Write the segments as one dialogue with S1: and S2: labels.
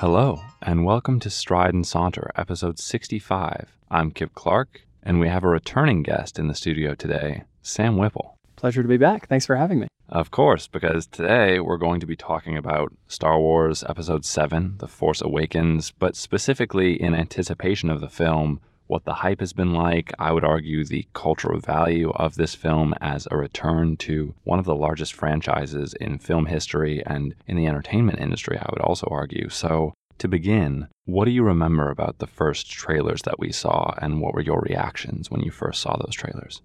S1: Hello, and welcome to Stride and Saunter, episode 65. I'm Kip Clark, and we have a returning guest in the studio today, Sam Whipple.
S2: Pleasure to be back. Thanks for having me.
S1: Of course, because today we're going to be talking about Star Wars Episode 7, The Force Awakens, but specifically in anticipation of the film, what the hype has been like. I would argue the cultural value of this film as a return to one of the largest franchises in film history and in the entertainment industry, I would also argue. So, to begin, what do you remember about the first trailers that we saw, and what were your reactions when you first saw those trailers?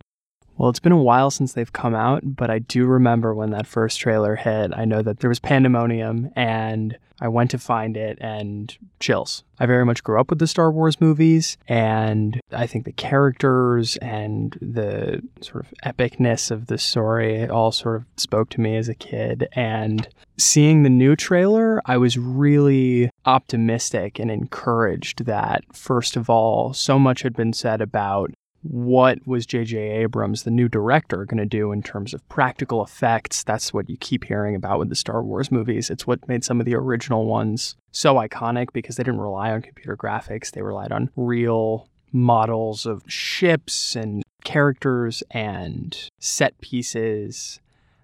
S2: Well, it's been a while since they've come out, but I do remember when that first trailer hit. I know that there was pandemonium, and I went to find it and chills. I very much grew up with the Star Wars movies, and I think the characters and the sort of epicness of the story all sort of spoke to me as a kid. And seeing the new trailer, I was really optimistic and encouraged that, first of all, so much had been said about what was J.J. Abrams, the new director, going to do in terms of practical effects? That's what you keep hearing about with the Star Wars movies. It's what made some of the original ones so iconic because they didn't rely on computer graphics, they relied on real models of ships and characters and set pieces.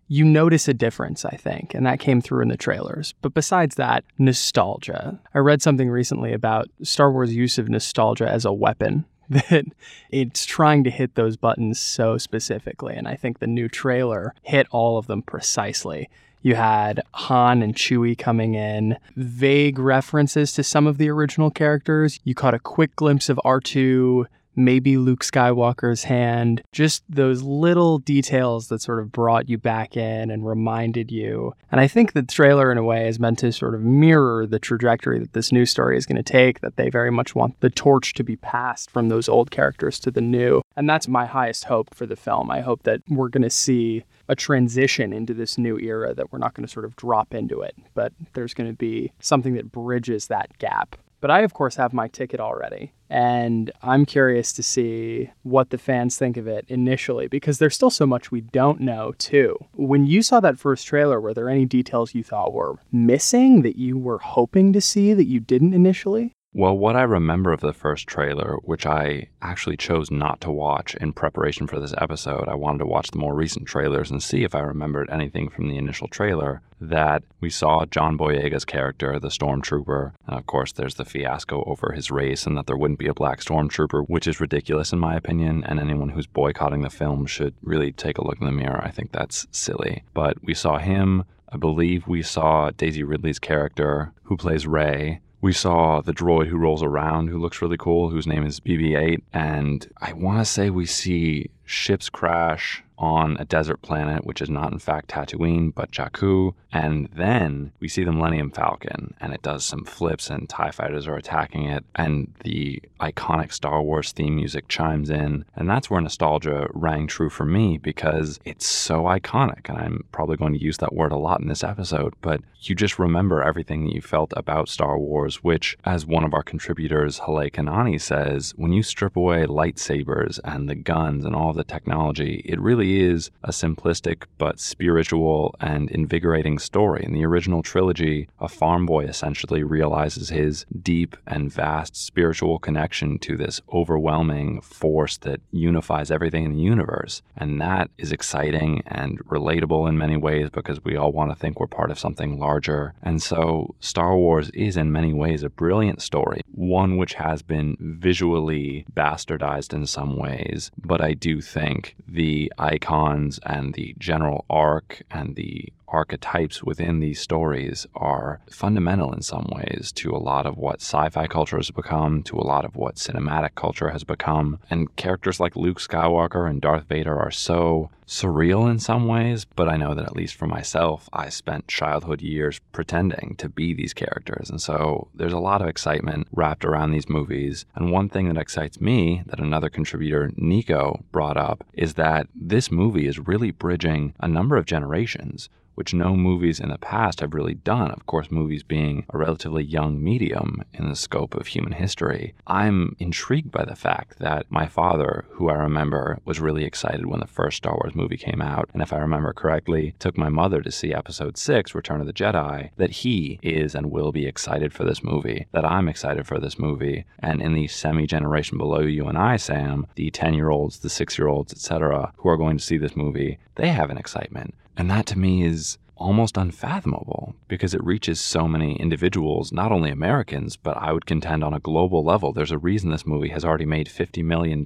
S2: You notice a difference, I think, and that came through in the trailers. But besides that, nostalgia. I read something recently about Star Wars' use of nostalgia as a weapon that it's trying to hit those buttons so specifically. And I think the new trailer hit all of them precisely. You had Han and Chewie coming in, vague references to some of the original characters. You caught a quick glimpse of R2 maybe Luke Skywalker's hand, just those little details that sort of brought you back in and reminded you. And I think the trailer, in a way, is meant to sort of mirror the trajectory that this new story is going to take, that they very much want the torch to be passed from those old characters to the new. And that's my highest hope for the film. I hope that we're going to see a transition into this new era, that we're not going to sort of drop into it, but there's going to be something that bridges that gap. But I, of course, have my ticket already. And I'm curious to see what the fans think of it initially because there's still so much we don't know, too. When you saw that first trailer, were there any details you thought were missing that you were hoping to see that you didn't initially?
S1: Well, what I remember of the first trailer, which I actually chose not to watch in preparation for this episode, I wanted to watch the more recent trailers and see if I remembered anything from the initial trailer. That we saw John Boyega's character, the stormtrooper, and of course, there's the fiasco over his race and that there wouldn't be a black stormtrooper, which is ridiculous in my opinion. And anyone who's boycotting the film should really take a look in the mirror. I think that's silly. But we saw him. I believe we saw Daisy Ridley's character, who plays Rey, we saw the droid who rolls around, who looks really cool, whose name is BB 8. And I want to say we see ships crash on a desert planet, which is not in fact Tatooine, but Jakku. And then we see the Millennium Falcon, and it does some flips, and TIE fighters are attacking it. And the iconic Star Wars theme music chimes in. And that's where nostalgia rang true for me because it's so iconic. And I'm probably going to use that word a lot in this episode, but you just remember everything that you felt about Star Wars, which, as one of our contributors, Haleh Kanani, says, when you strip away lightsabers and the guns and all the technology, it really is a simplistic but spiritual and invigorating story. In the original trilogy, a farm boy essentially realizes his deep and vast spiritual connection to this overwhelming force that unifies everything in the universe. And that is exciting and relatable in many ways because we all want to think we're part of something larger. And so, Star Wars is in many ways a brilliant story, one which has been visually bastardized in some ways, but I do think the icons and the general arc and the archetypes within these stories are fundamental in some ways to a lot of what sci fi culture has become, to a lot of what cinematic culture has become. And characters like Luke Skywalker and Darth Vader are so surreal in some ways, but I know that at least for myself, I spent childhood years pretending to be these characters. And so there's a lot of excitement wrapped around these movies. And one thing that excites me that another contributor, Nico, brought up is that this movie is really bridging a number of generations which no movies in the past have really done. Of course, movies being a relatively young medium in the scope of human history. I'm intrigued by the fact that my father, who I remember was really excited when the first Star Wars movie came out, and if I remember correctly, took my mother to see episode 6, Return of the Jedi, that he is and will be excited for this movie, that I'm excited for this movie, and in the semi generation below you and I, Sam, the 10 year olds, the 6 year olds, etc., who are going to see this movie, they have an excitement. And that to me is almost unfathomable because it reaches so many individuals, not only Americans, but I would contend on a global level. There's a reason this movie has already made $50 million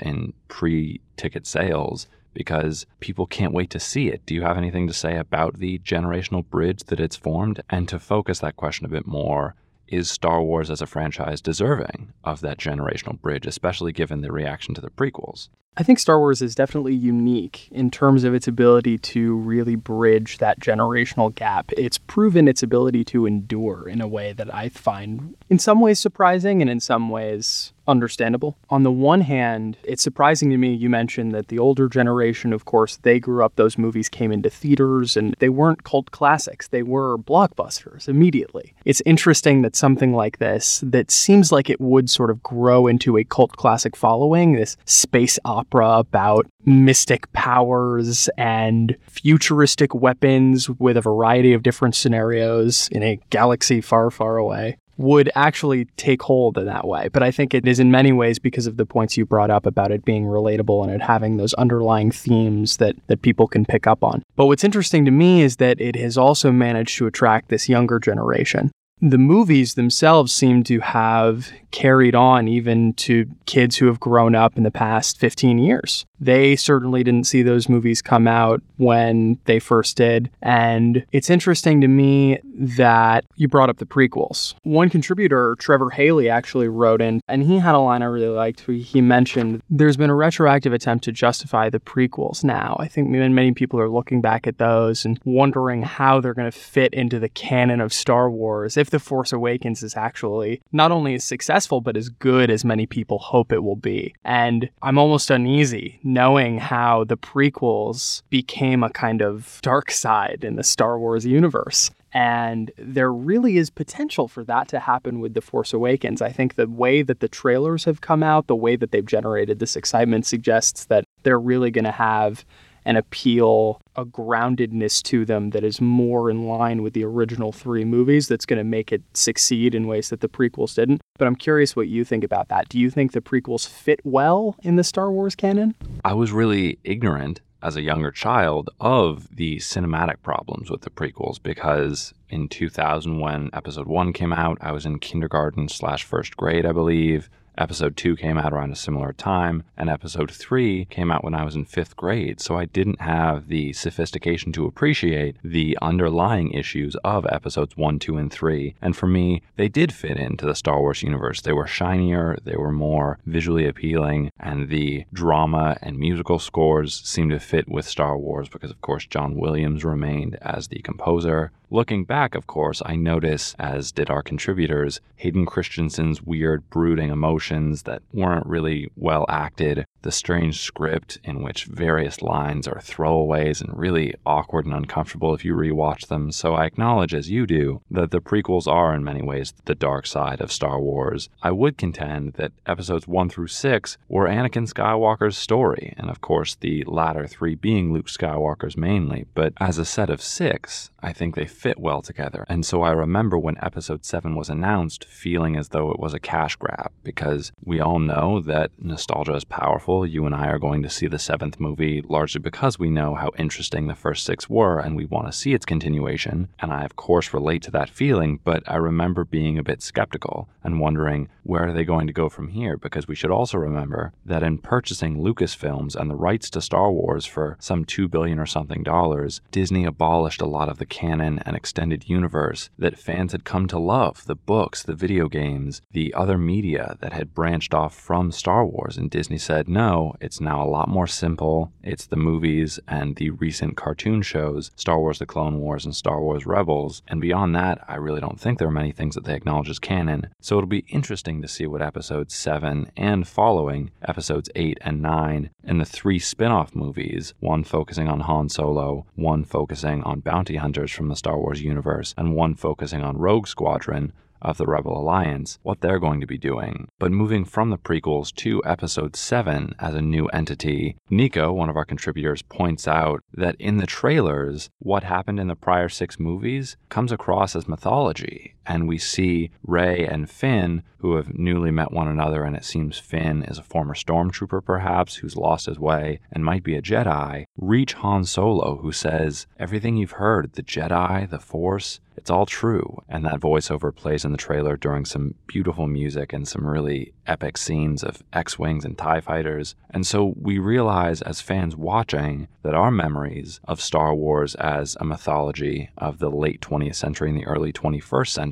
S1: in pre ticket sales because people can't wait to see it. Do you have anything to say about the generational bridge that it's formed? And to focus that question a bit more, is Star Wars as a franchise deserving of that generational bridge, especially given the reaction to the prequels?
S2: I think Star Wars is definitely unique in terms of its ability to really bridge that generational gap. It's proven its ability to endure in a way that I find in some ways surprising and in some ways understandable. On the one hand, it's surprising to me you mentioned that the older generation, of course, they grew up, those movies came into theaters and they weren't cult classics, they were blockbusters immediately. It's interesting that something like this, that seems like it would sort of grow into a cult classic following, this space opera about mystic powers and futuristic weapons with a variety of different scenarios in a galaxy far, far away would actually take hold in that way. But I think it is in many ways because of the points you brought up about it being relatable and it having those underlying themes that, that people can pick up on. But what's interesting to me is that it has also managed to attract this younger generation. The movies themselves seem to have carried on even to kids who have grown up in the past 15 years. They certainly didn't see those movies come out when they first did. And it's interesting to me that you brought up the prequels. One contributor, Trevor Haley, actually wrote in, and he had a line I really liked. He mentioned there's been a retroactive attempt to justify the prequels now. I think many people are looking back at those and wondering how they're going to fit into the canon of Star Wars if The Force Awakens is actually not only as successful, but as good as many people hope it will be. And I'm almost uneasy knowing how the prequels became a kind of dark side in the Star Wars universe. And there really is potential for that to happen with The Force Awakens. I think the way that the trailers have come out, the way that they've generated this excitement suggests that they're really going to have an appeal, a groundedness to them that is more in line with the original three movies that's going to make it succeed in ways that the prequels didn't. But I'm curious what you think about that. Do you think the prequels fit well in the Star Wars canon?
S1: I was really ignorant as a younger child of the cinematic problems with the prequels because in 2000 when episode 1 came out i was in kindergarten slash first grade i believe Episode 2 came out around a similar time, and episode 3 came out when I was in fifth grade, so I didn't have the sophistication to appreciate the underlying issues of episodes 1, 2, and 3. And for me, they did fit into the Star Wars universe. They were shinier, they were more visually appealing, and the drama and musical scores seemed to fit with Star Wars because, of course, John Williams remained as the composer. Looking back, of course, I notice, as did our contributors, Hayden Christensen's weird, brooding emotions that weren't really well acted, the strange script in which various lines are throwaways and really awkward and uncomfortable if you rewatch them. So I acknowledge, as you do, that the prequels are in many ways the dark side of Star Wars. I would contend that episodes 1 through 6 were Anakin Skywalker's story, and of course the latter three being Luke Skywalker's mainly, but as a set of six, I think they fit well together. And so I remember when episode 7 was announced feeling as though it was a cash grab because we all know that nostalgia is powerful. You and I are going to see the seventh movie largely because we know how interesting the first six were and we want to see its continuation. And I, of course, relate to that feeling, but I remember being a bit skeptical and wondering where are they going to go from here? Because we should also remember that in purchasing Lucasfilms and the rights to Star Wars for some 2 billion or something dollars, Disney abolished a lot of the canon and extended universe that fans had come to love the books, the video games, the other media that had branched off from Star Wars. And Disney said, no, know, it's now a lot more simple. It's the movies and the recent cartoon shows, Star Wars The Clone Wars and Star Wars Rebels. And beyond that, I really don't think there are many things that they acknowledge as canon. So it'll be interesting to see what episodes 7 and following, episodes 8 and 9, and the three spin off movies one focusing on Han Solo, one focusing on bounty hunters from the Star Wars universe, and one focusing on Rogue Squadron of the Rebel Alliance, what they're going to be doing. But moving from the prequels to Episode 7 as a new entity, Nico, one of our contributors, points out that in the trailers, what happened in the prior six movies comes across as mythology. And we see Rey and Finn, who have newly met one another, and it seems Finn is a former stormtrooper, perhaps, who's lost his way and might be a Jedi, reach Han Solo, who says, Everything you've heard, the Jedi, the Force, it's all true. And that voiceover plays in the trailer during some beautiful music and some really epic scenes of X Wings and TIE fighters. And so we realize as fans watching that our memories of Star Wars as a mythology of the late 20th century and the early 21st century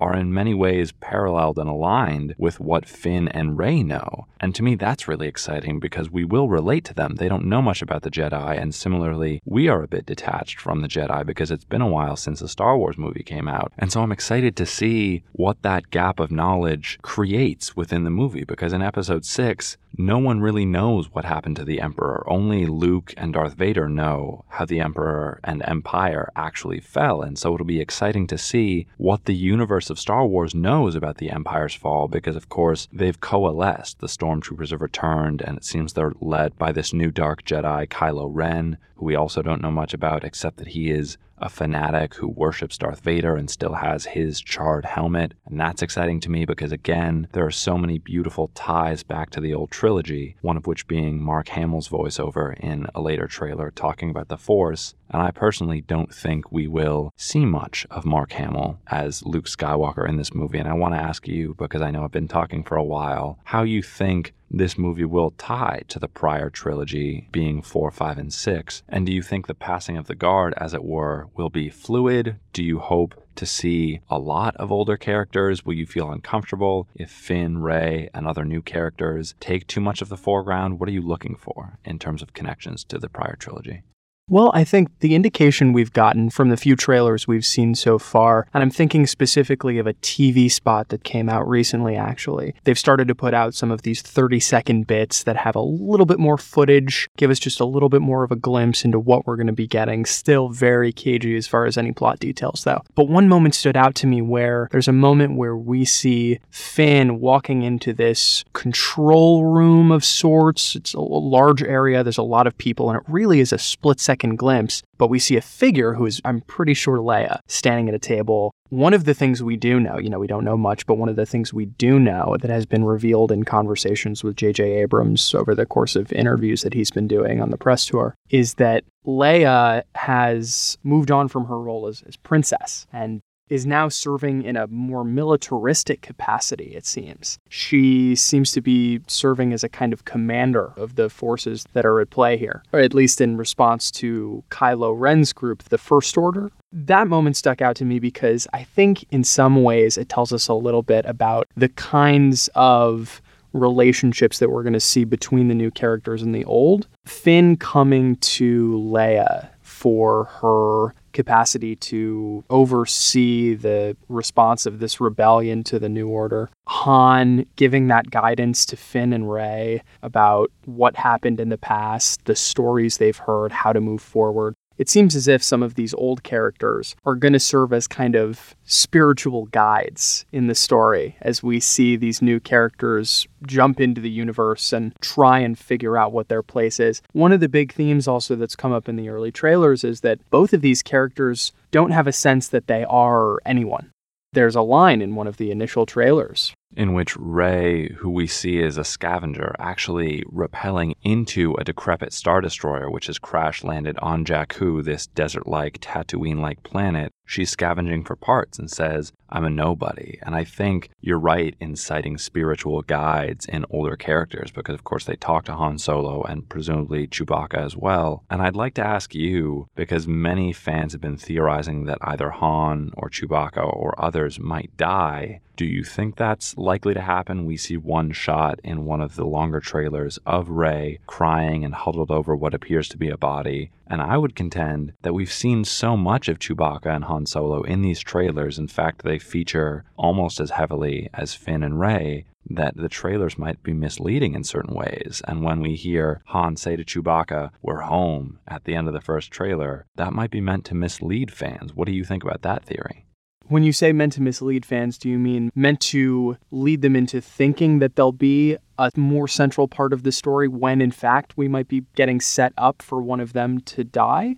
S1: are in many ways paralleled and aligned with what Finn and Rey know. And to me, that's really exciting because we will relate to them. They don't know much about the Jedi. And similarly, we are a bit detached from the Jedi because it's been a while since the Star Wars movie came out. And so I'm excited to see what that gap of knowledge creates within the movie because in episode 6, no one really knows what happened to the Emperor. Only Luke and Darth Vader know how the Emperor and Empire actually fell. And so it'll be exciting to see what the universe of Star Wars knows about the Empire's fall because, of course, they've coalesced. The stormtroopers have returned, and it seems they're led by this new Dark Jedi, Kylo Ren, who we also don't know much about except that he is a fanatic who worships Darth Vader and still has his charred helmet. And that's exciting to me because, again, there are so many beautiful ties back to the old trilogy, one of which being Mark Hamill's voiceover in a later trailer talking about the Force. And I personally don't think we will see much of Mark Hamill as Luke Skywalker in this movie. And I want to ask you, because I know I've been talking for a while, how you think this movie will tie to the prior trilogy being 4, 5, and 6? And do you think the passing of the guard, as it were, will be fluid? Do you hope to see a lot of older characters? Will you feel uncomfortable if Finn, Rey, and other new characters take too much of the foreground? What are you looking for in terms of connections to the prior trilogy?
S2: Well, I think the indication we've gotten from the few trailers we've seen so far, and I'm thinking specifically of a TV spot that came out recently, actually. They've started to put out some of these 30 second bits that have a little bit more footage, give us just a little bit more of a glimpse into what we're going to be getting. Still very cagey as far as any plot details, though. But one moment stood out to me where there's a moment where we see Finn walking into this control room of sorts. It's a large area, there's a lot of people, and it really is a split second second glimpse, but we see a figure who is, I'm pretty sure, Leia, standing at a table. One of the things we do know, you know, we don't know much, but one of the things we do know that has been revealed in conversations with J.J. Abrams over the course of interviews that he's been doing on the press tour is that Leia has moved on from her role as, as princess and is now serving in a more militaristic capacity, it seems. She seems to be serving as a kind of commander of the forces that are at play here, or at least in response to Kylo Ren's group, the First Order. That moment stuck out to me because I think in some ways it tells us a little bit about the kinds of relationships that we're going to see between the new characters and the old. Finn coming to Leia for her capacity to oversee the response of this rebellion to the New Order. Han giving that guidance to Finn and Rey about what happened in the past, the stories they've heard, how to move forward it seems as if some of these old characters are going to serve as kind of spiritual guides in the story as we see these new characters jump into the universe and try and figure out what their place is. One of the big themes also that's come up in the early trailers is that both of these characters don't have a sense that they are anyone. There's a line in one of the initial trailers
S1: in which Rey, who we see as a scavenger, actually rappelling into a decrepit Star Destroyer, which has crash landed on Jakku, this desert like, Tatooine like planet, she's scavenging for parts and says, I'm a nobody. And I think you're right in citing spiritual guides in older characters because, of course, they talk to Han Solo and presumably Chewbacca as well. And I'd like to ask you, because many fans have been theorizing that either Han or Chewbacca or others might die. Do you think that's likely to happen? We see one shot in one of the longer trailers of Rey crying and huddled over what appears to be a body. And I would contend that we've seen so much of Chewbacca and Han Solo in these trailers. In fact, they feature almost as heavily as Finn and Rey that the trailers might be misleading in certain ways. And when we hear Han say to Chewbacca, We're home at the end of the first trailer, that might be meant to mislead fans. What do you think about that theory?
S2: When you say meant to mislead fans, do you mean meant to lead them into thinking that they'll be a more central part of the story when in fact we might be getting set up for one of them to die?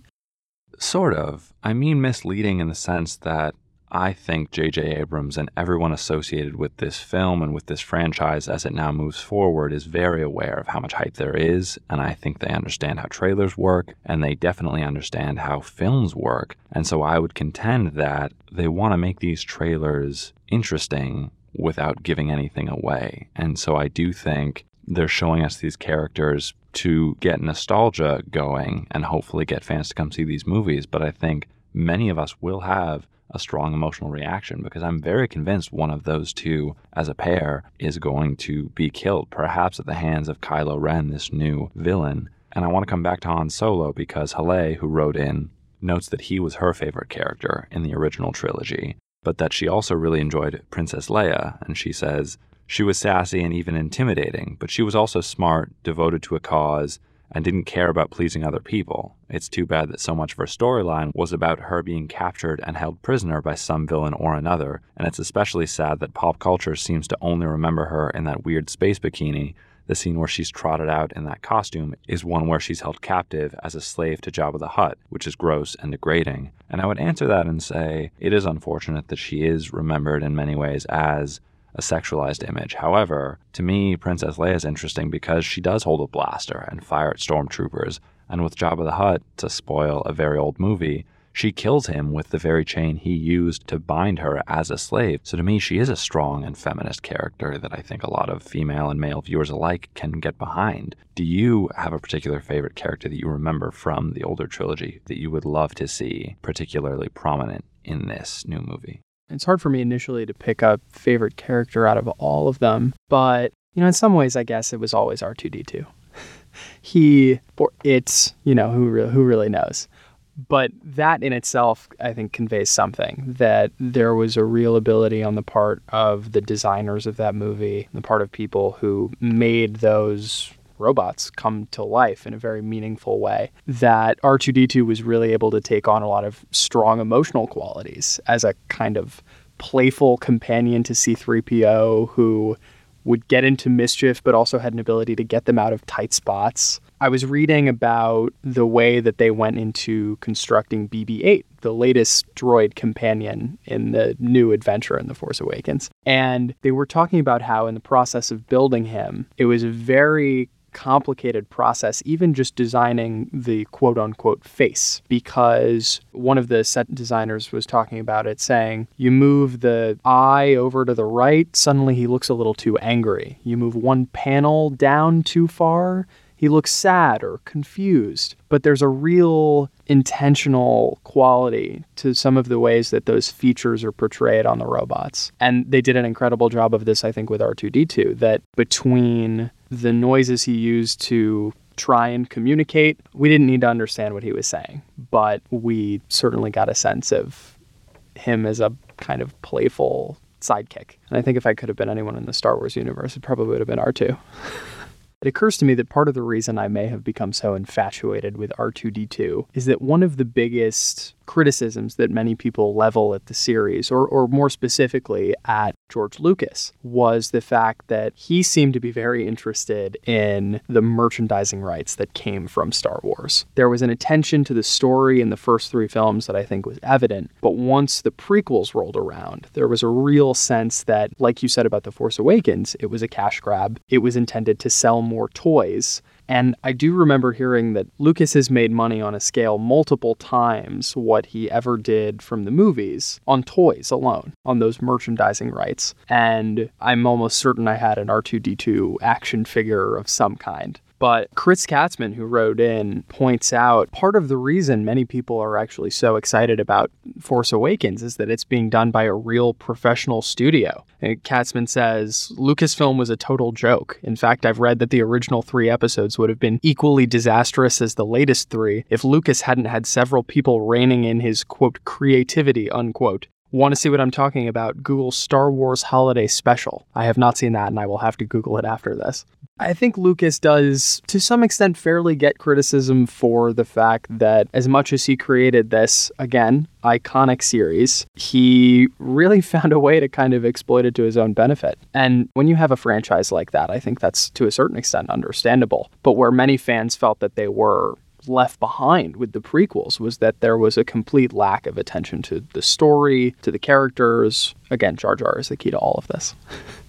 S1: Sort of. I mean misleading in the sense that I think J.J. Abrams and everyone associated with this film and with this franchise as it now moves forward is very aware of how much hype there is. And I think they understand how trailers work and they definitely understand how films work. And so I would contend that they want to make these trailers interesting without giving anything away. And so I do think they're showing us these characters to get nostalgia going and hopefully get fans to come see these movies. But I think many of us will have a strong emotional reaction because I'm very convinced one of those two as a pair is going to be killed, perhaps at the hands of Kylo Ren, this new villain. And I want to come back to Han Solo because Haleh, who wrote in, notes that he was her favorite character in the original trilogy, but that she also really enjoyed Princess Leia. And she says, she was sassy and even intimidating, but she was also smart, devoted to a cause, and didn't care about pleasing other people. It's too bad that so much of her storyline was about her being captured and held prisoner by some villain or another, and it's especially sad that pop culture seems to only remember her in that weird space bikini. The scene where she's trotted out in that costume is one where she's held captive as a slave to Jabba the Hutt, which is gross and degrading. And I would answer that and say it is unfortunate that she is remembered in many ways as a sexualized image. However, to me, Princess Leia is interesting because she does hold a blaster and fire at stormtroopers, and with Jabba the Hutt, to spoil a very old movie, she kills him with the very chain he used to bind her as a slave. So to me, she is a strong and feminist character that I think a lot of female and male viewers alike can get behind. Do you have a particular favorite character that you remember from the older trilogy that you would love to see particularly prominent in this new movie?
S2: It's hard for me initially to pick a favorite character out of all of them, but you know, in some ways, I guess it was always R2D2. he or it's you know who re- who really knows. But that in itself, I think, conveys something that there was a real ability on the part of the designers of that movie, the part of people who made those robots come to life in a very meaningful way. That R2D2 was really able to take on a lot of strong emotional qualities as a kind of playful companion to C3PO who would get into mischief but also had an ability to get them out of tight spots. I was reading about the way that they went into constructing BB 8, the latest droid companion in the new adventure in The Force Awakens. And they were talking about how, in the process of building him, it was very complicated process, even just designing the quote unquote face, because one of the set designers was talking about it, saying, You move the eye over to the right, suddenly he looks a little too angry. You move one panel down too far, he looks sad or confused. But there's a real intentional quality to some of the ways that those features are portrayed on the robots. And they did an incredible job of this, I think, with R2D2, that between the noises he used to try and communicate, we didn't need to understand what he was saying, but we certainly got a sense of him as a kind of playful sidekick. And I think if I could have been anyone in the Star Wars universe, it probably would have been R2. It occurs to me that part of the reason I may have become so infatuated with R2D2 is that one of the biggest criticisms that many people level at the series, or, or more specifically at George Lucas, was the fact that he seemed to be very interested in the merchandising rights that came from Star Wars. There was an attention to the story in the first three films that I think was evident, but once the prequels rolled around, there was a real sense that, like you said about The Force Awakens, it was a cash grab. It was intended to sell more toys And I do remember hearing that Lucas has made money on a scale multiple times what he ever did from the movies on toys alone, on those merchandising rights. And I'm almost certain I had an R2D2 action figure of some kind. But Chris Katzman, who wrote in, points out part of the reason many people are actually so excited about Force Awakens is that it's being done by a real professional studio. And Katzman says Lucasfilm was a total joke. In fact, I've read that the original three episodes would have been equally disastrous as the latest three if Lucas hadn't had several people reining in his quote creativity unquote. Want to see what I'm talking about? Google Star Wars Holiday Special. I have not seen that and I will have to Google it after this. I think Lucas does, to some extent, fairly get criticism for the fact that as much as he created this, again, iconic series, he really found a way to kind of exploit it to his own benefit. And when you have a franchise like that, I think that's to a certain extent understandable. But where many fans felt that they were left behind with the prequels was that there was a complete lack of attention to the story, to the characters. Again, Jar Jar is the key to all of this.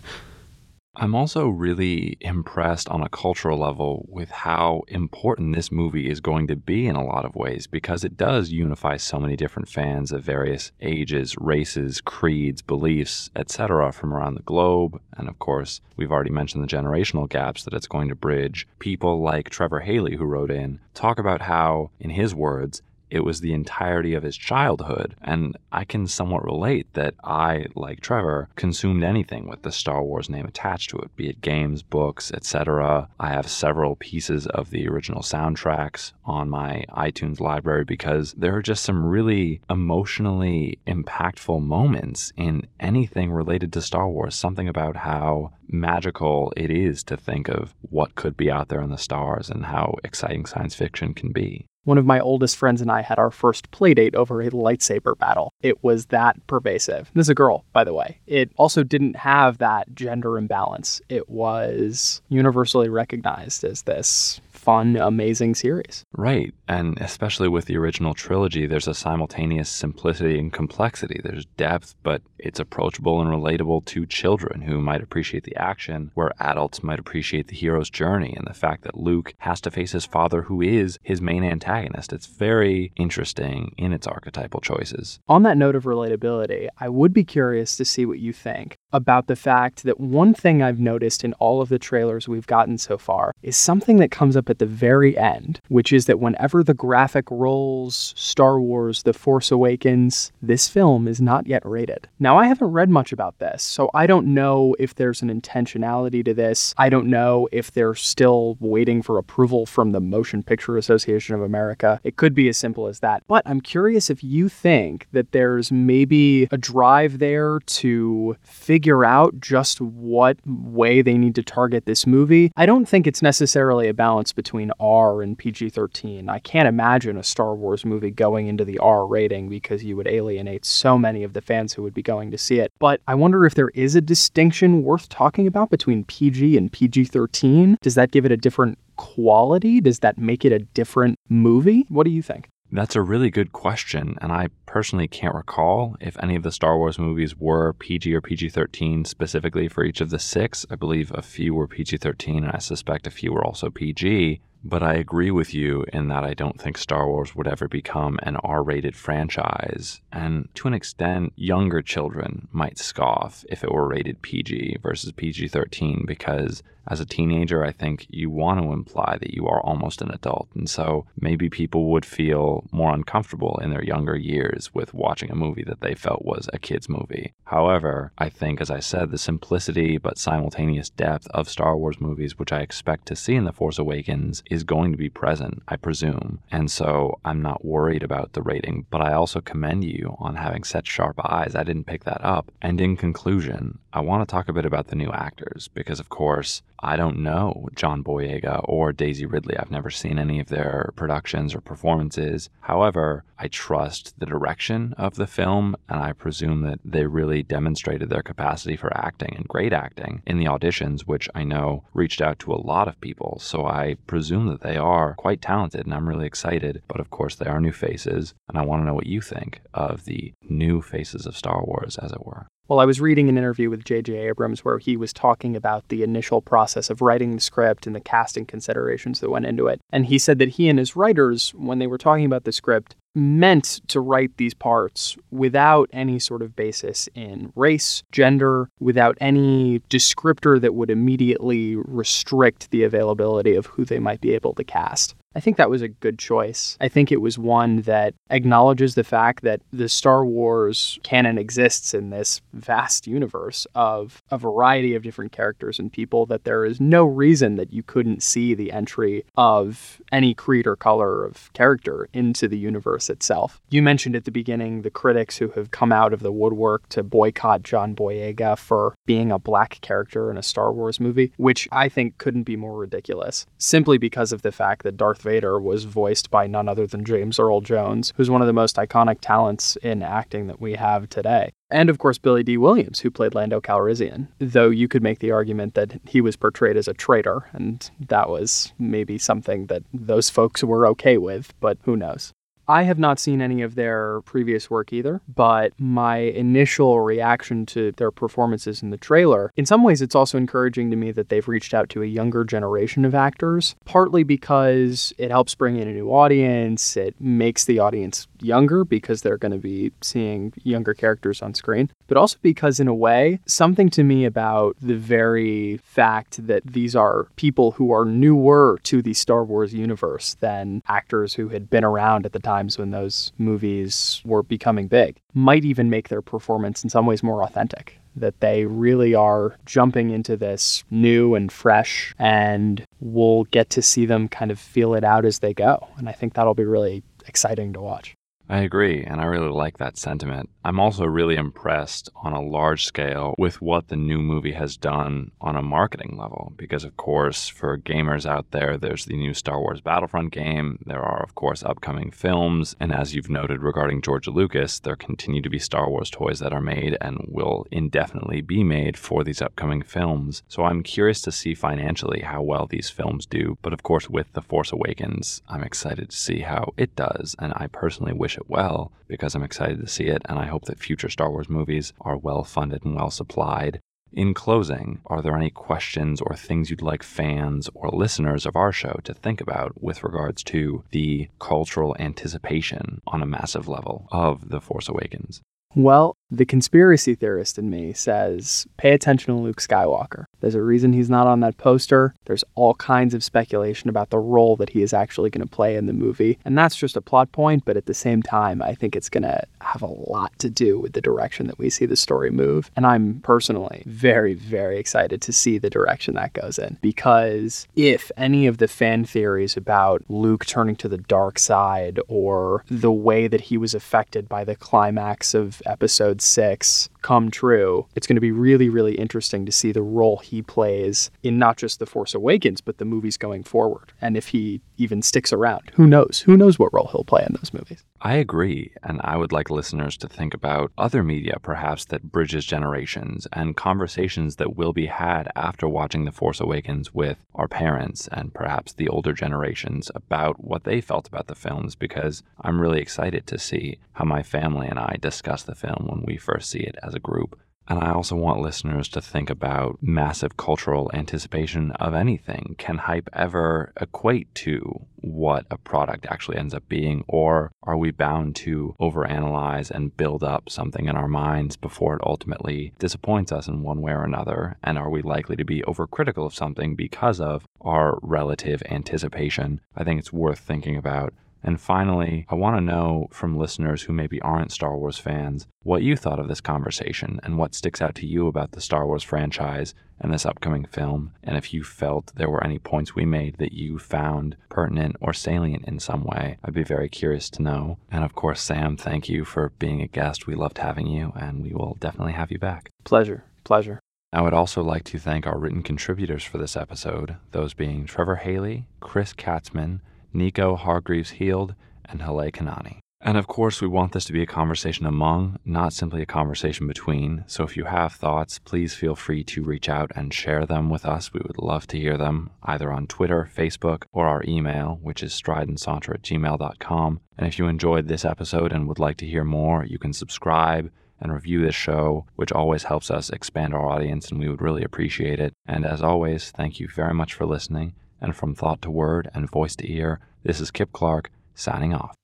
S1: I'm also really impressed on a cultural level with how important this movie is going to be in a lot of ways because it does unify so many different fans of various ages, races, creeds, beliefs, etc. from around the globe. And of course, we've already mentioned the generational gaps that it's going to bridge. People like Trevor Haley, who wrote in, talk about how, in his words, it was the entirety of his childhood. And I can somewhat relate that I, like Trevor, consumed anything with the Star Wars name attached to it, be it games, books, etc. I have several pieces of the original soundtracks on my iTunes library because there are just some really emotionally impactful moments in anything related to Star Wars. Something about how magical it is to think of what could be out there in the stars and how exciting science fiction can be.
S2: One of my oldest friends and I had our first playdate over a lightsaber battle. It was that pervasive. This is a girl, by the way. It also didn't have that gender imbalance. It was universally recognized as this fun, amazing series.
S1: Right. And especially with the original trilogy, there's a simultaneous simplicity and complexity. There's depth, but it's approachable and relatable to children who might appreciate the action, where adults might appreciate the hero's journey and the fact that Luke has to face his father, who is his main antagonist. It's very interesting in its archetypal choices.
S2: On that note of relatability, I would be curious to see what you think about the fact that one thing I've noticed in all of the trailers we've gotten so far is something that comes up at the very end, which is that whenever the graphic rolls Star Wars The Force Awakens, this film is not yet rated. Now, I haven't read much about this, so I don't know if there's an intentionality to this. I don't know if they're still waiting for approval from the Motion Picture Association of America. It could be as simple as that. But I'm curious if you think that there's maybe a drive there to figure out just what way they need to target this movie. I don't think it's necessarily a balance between R and PG 13. I can't imagine a Star Wars movie going into the R rating because you would alienate so many of the fans who would be going to see it. But I wonder if there is a distinction worth talking about between PG and PG 13. Does that give it a different quality? Does that make it a different movie? What do you think?
S1: That's a really good question, and I personally can't recall if any of the Star Wars movies were PG or PG 13 specifically for each of the six. I believe a few were PG 13, and I suspect a few were also PG. But I agree with you in that I don't think Star Wars would ever become an R rated franchise. And to an extent, younger children might scoff if it were rated PG versus PG 13 because as a teenager, I think you want to imply that you are almost an adult. And so maybe people would feel more uncomfortable in their younger years with watching a movie that they felt was a kid's movie. However, I think, as I said, the simplicity but simultaneous depth of Star Wars movies, which I expect to see in The Force Awakens, is going to be present, I presume. And so I'm not worried about the rating, but I also commend you on having such sharp eyes. I didn't pick that up. And in conclusion, I want to talk a bit about the new actors because, of course, I don't know John Boyega or Daisy Ridley. I've never seen any of their productions or performances. However, I trust the direction of the film, and I presume that they really demonstrated their capacity for acting and great acting in the auditions, which I know reached out to a lot of people. So I presume that they are quite talented, and I'm really excited. But of course, they are new faces, and I want to know what you think of the new faces of Star Wars, as it were.
S2: Well, I was reading an interview with J.J. Abrams where he was talking about the initial process of writing the script and the casting considerations that went into it. And he said that he and his writers, when they were talking about the script, meant to write these parts without any sort of basis in race, gender, without any descriptor that would immediately restrict the availability of who they might be able to cast. I think that was a good choice. I think it was one that acknowledges the fact that the Star Wars canon exists in this vast universe of a variety of different characters and people, that there is no reason that you couldn't see the entry of any creed or color of character into the universe itself. You mentioned at the beginning the critics who have come out of the woodwork to boycott John Boyega for being a black character in a Star Wars movie, which I think couldn't be more ridiculous, simply because of the fact that Darth Vader was voiced by none other than James Earl Jones, who's one of the most iconic talents in acting that we have today. And of course, Billy Dee Williams, who played Lando Calrissian, though you could make the argument that he was portrayed as a traitor, and that was maybe something that those folks were okay with, but who knows. I have not seen any of their previous work either, but my initial reaction to their performances in the trailer, in some ways, it's also encouraging to me that they've reached out to a younger generation of actors, partly because it helps bring in a new audience, it makes the audience younger because they're going to be seeing younger characters on screen, but also because, in a way, something to me about the very fact that these are people who are newer to the Star Wars universe than actors who had been around at the time times when those movies were becoming big might even make their performance in some ways more authentic. That they really are jumping into this new and fresh, and we'll get to see them kind of feel it out as they go. And I think that'll be really exciting to watch.
S1: I agree, and I really like that sentiment. I'm also really impressed on a large scale with what the new movie has done on a marketing level. Because, of course, for gamers out there, there's the new Star Wars Battlefront game. There are, of course, upcoming films. And as you've noted regarding George Lucas, there continue to be Star Wars toys that are made and will indefinitely be made for these upcoming films. So I'm curious to see financially how well these films do. But, of course, with The Force Awakens, I'm excited to see how it does. And I personally wish it it well because I'm excited to see it, and I hope that future Star Wars movies are well funded and well supplied. In closing, are there any questions or things you'd like fans or listeners of our show to think about with regards to the cultural anticipation on a massive level of The Force Awakens?
S2: Well, the conspiracy theorist in me says pay attention to Luke Skywalker. There's a reason he's not on that poster. There's all kinds of speculation about the role that he is actually going to play in the movie. And that's just a plot point, but at the same time, I think it's going to have a lot to do with the direction that we see the story move. And I'm personally very, very excited to see the direction that goes in. Because if any of the fan theories about Luke turning to the dark side or the way that he was affected by the climax of episode six come true, it's going to be really, really interesting to see the role he plays in not just The Force Awakens, but the movies going forward. And if he even sticks around, who knows? Who knows what role he'll play in those movies?
S1: I agree, and I would like listeners to think about other media perhaps that bridges generations and conversations that will be had after watching The Force Awakens with our parents and perhaps the older generations about what they felt about the films because I'm really excited to see how my family and I discuss the film when we first see it as a group. And I also want listeners to think about massive cultural anticipation of anything. Can hype ever equate to what a product actually ends up being? Or are we bound to overanalyze and build up something in our minds before it ultimately disappoints us in one way or another? And are we likely to be overcritical of something because of our relative anticipation? I think it's worth thinking about. And finally, I want to know from listeners who maybe aren't Star Wars fans what you thought of this conversation and what sticks out to you about the Star Wars franchise and this upcoming film, and if you felt there were any points we made that you found pertinent or salient in some way. I'd be very curious to know. And of course, Sam, thank you for being a guest. We loved having you, and we will definitely have you back.
S2: Pleasure. Pleasure.
S1: I would also like to thank our written contributors for this episode, those being Trevor Haley, Chris Katzman, Nico Hargreaves Heald, and Haleh Kanani. And of course, we want this to be a conversation among, not simply a conversation between. So if you have thoughts, please feel free to reach out and share them with us. We would love to hear them either on Twitter, Facebook, or our email, which is strideandsaunter at gmail.com. And if you enjoyed this episode and would like to hear more, you can subscribe and review this show, which always helps us expand our audience, and we would really appreciate it. And as always, thank you very much for listening. And from thought to word and voice to ear, this is Kip Clark signing off.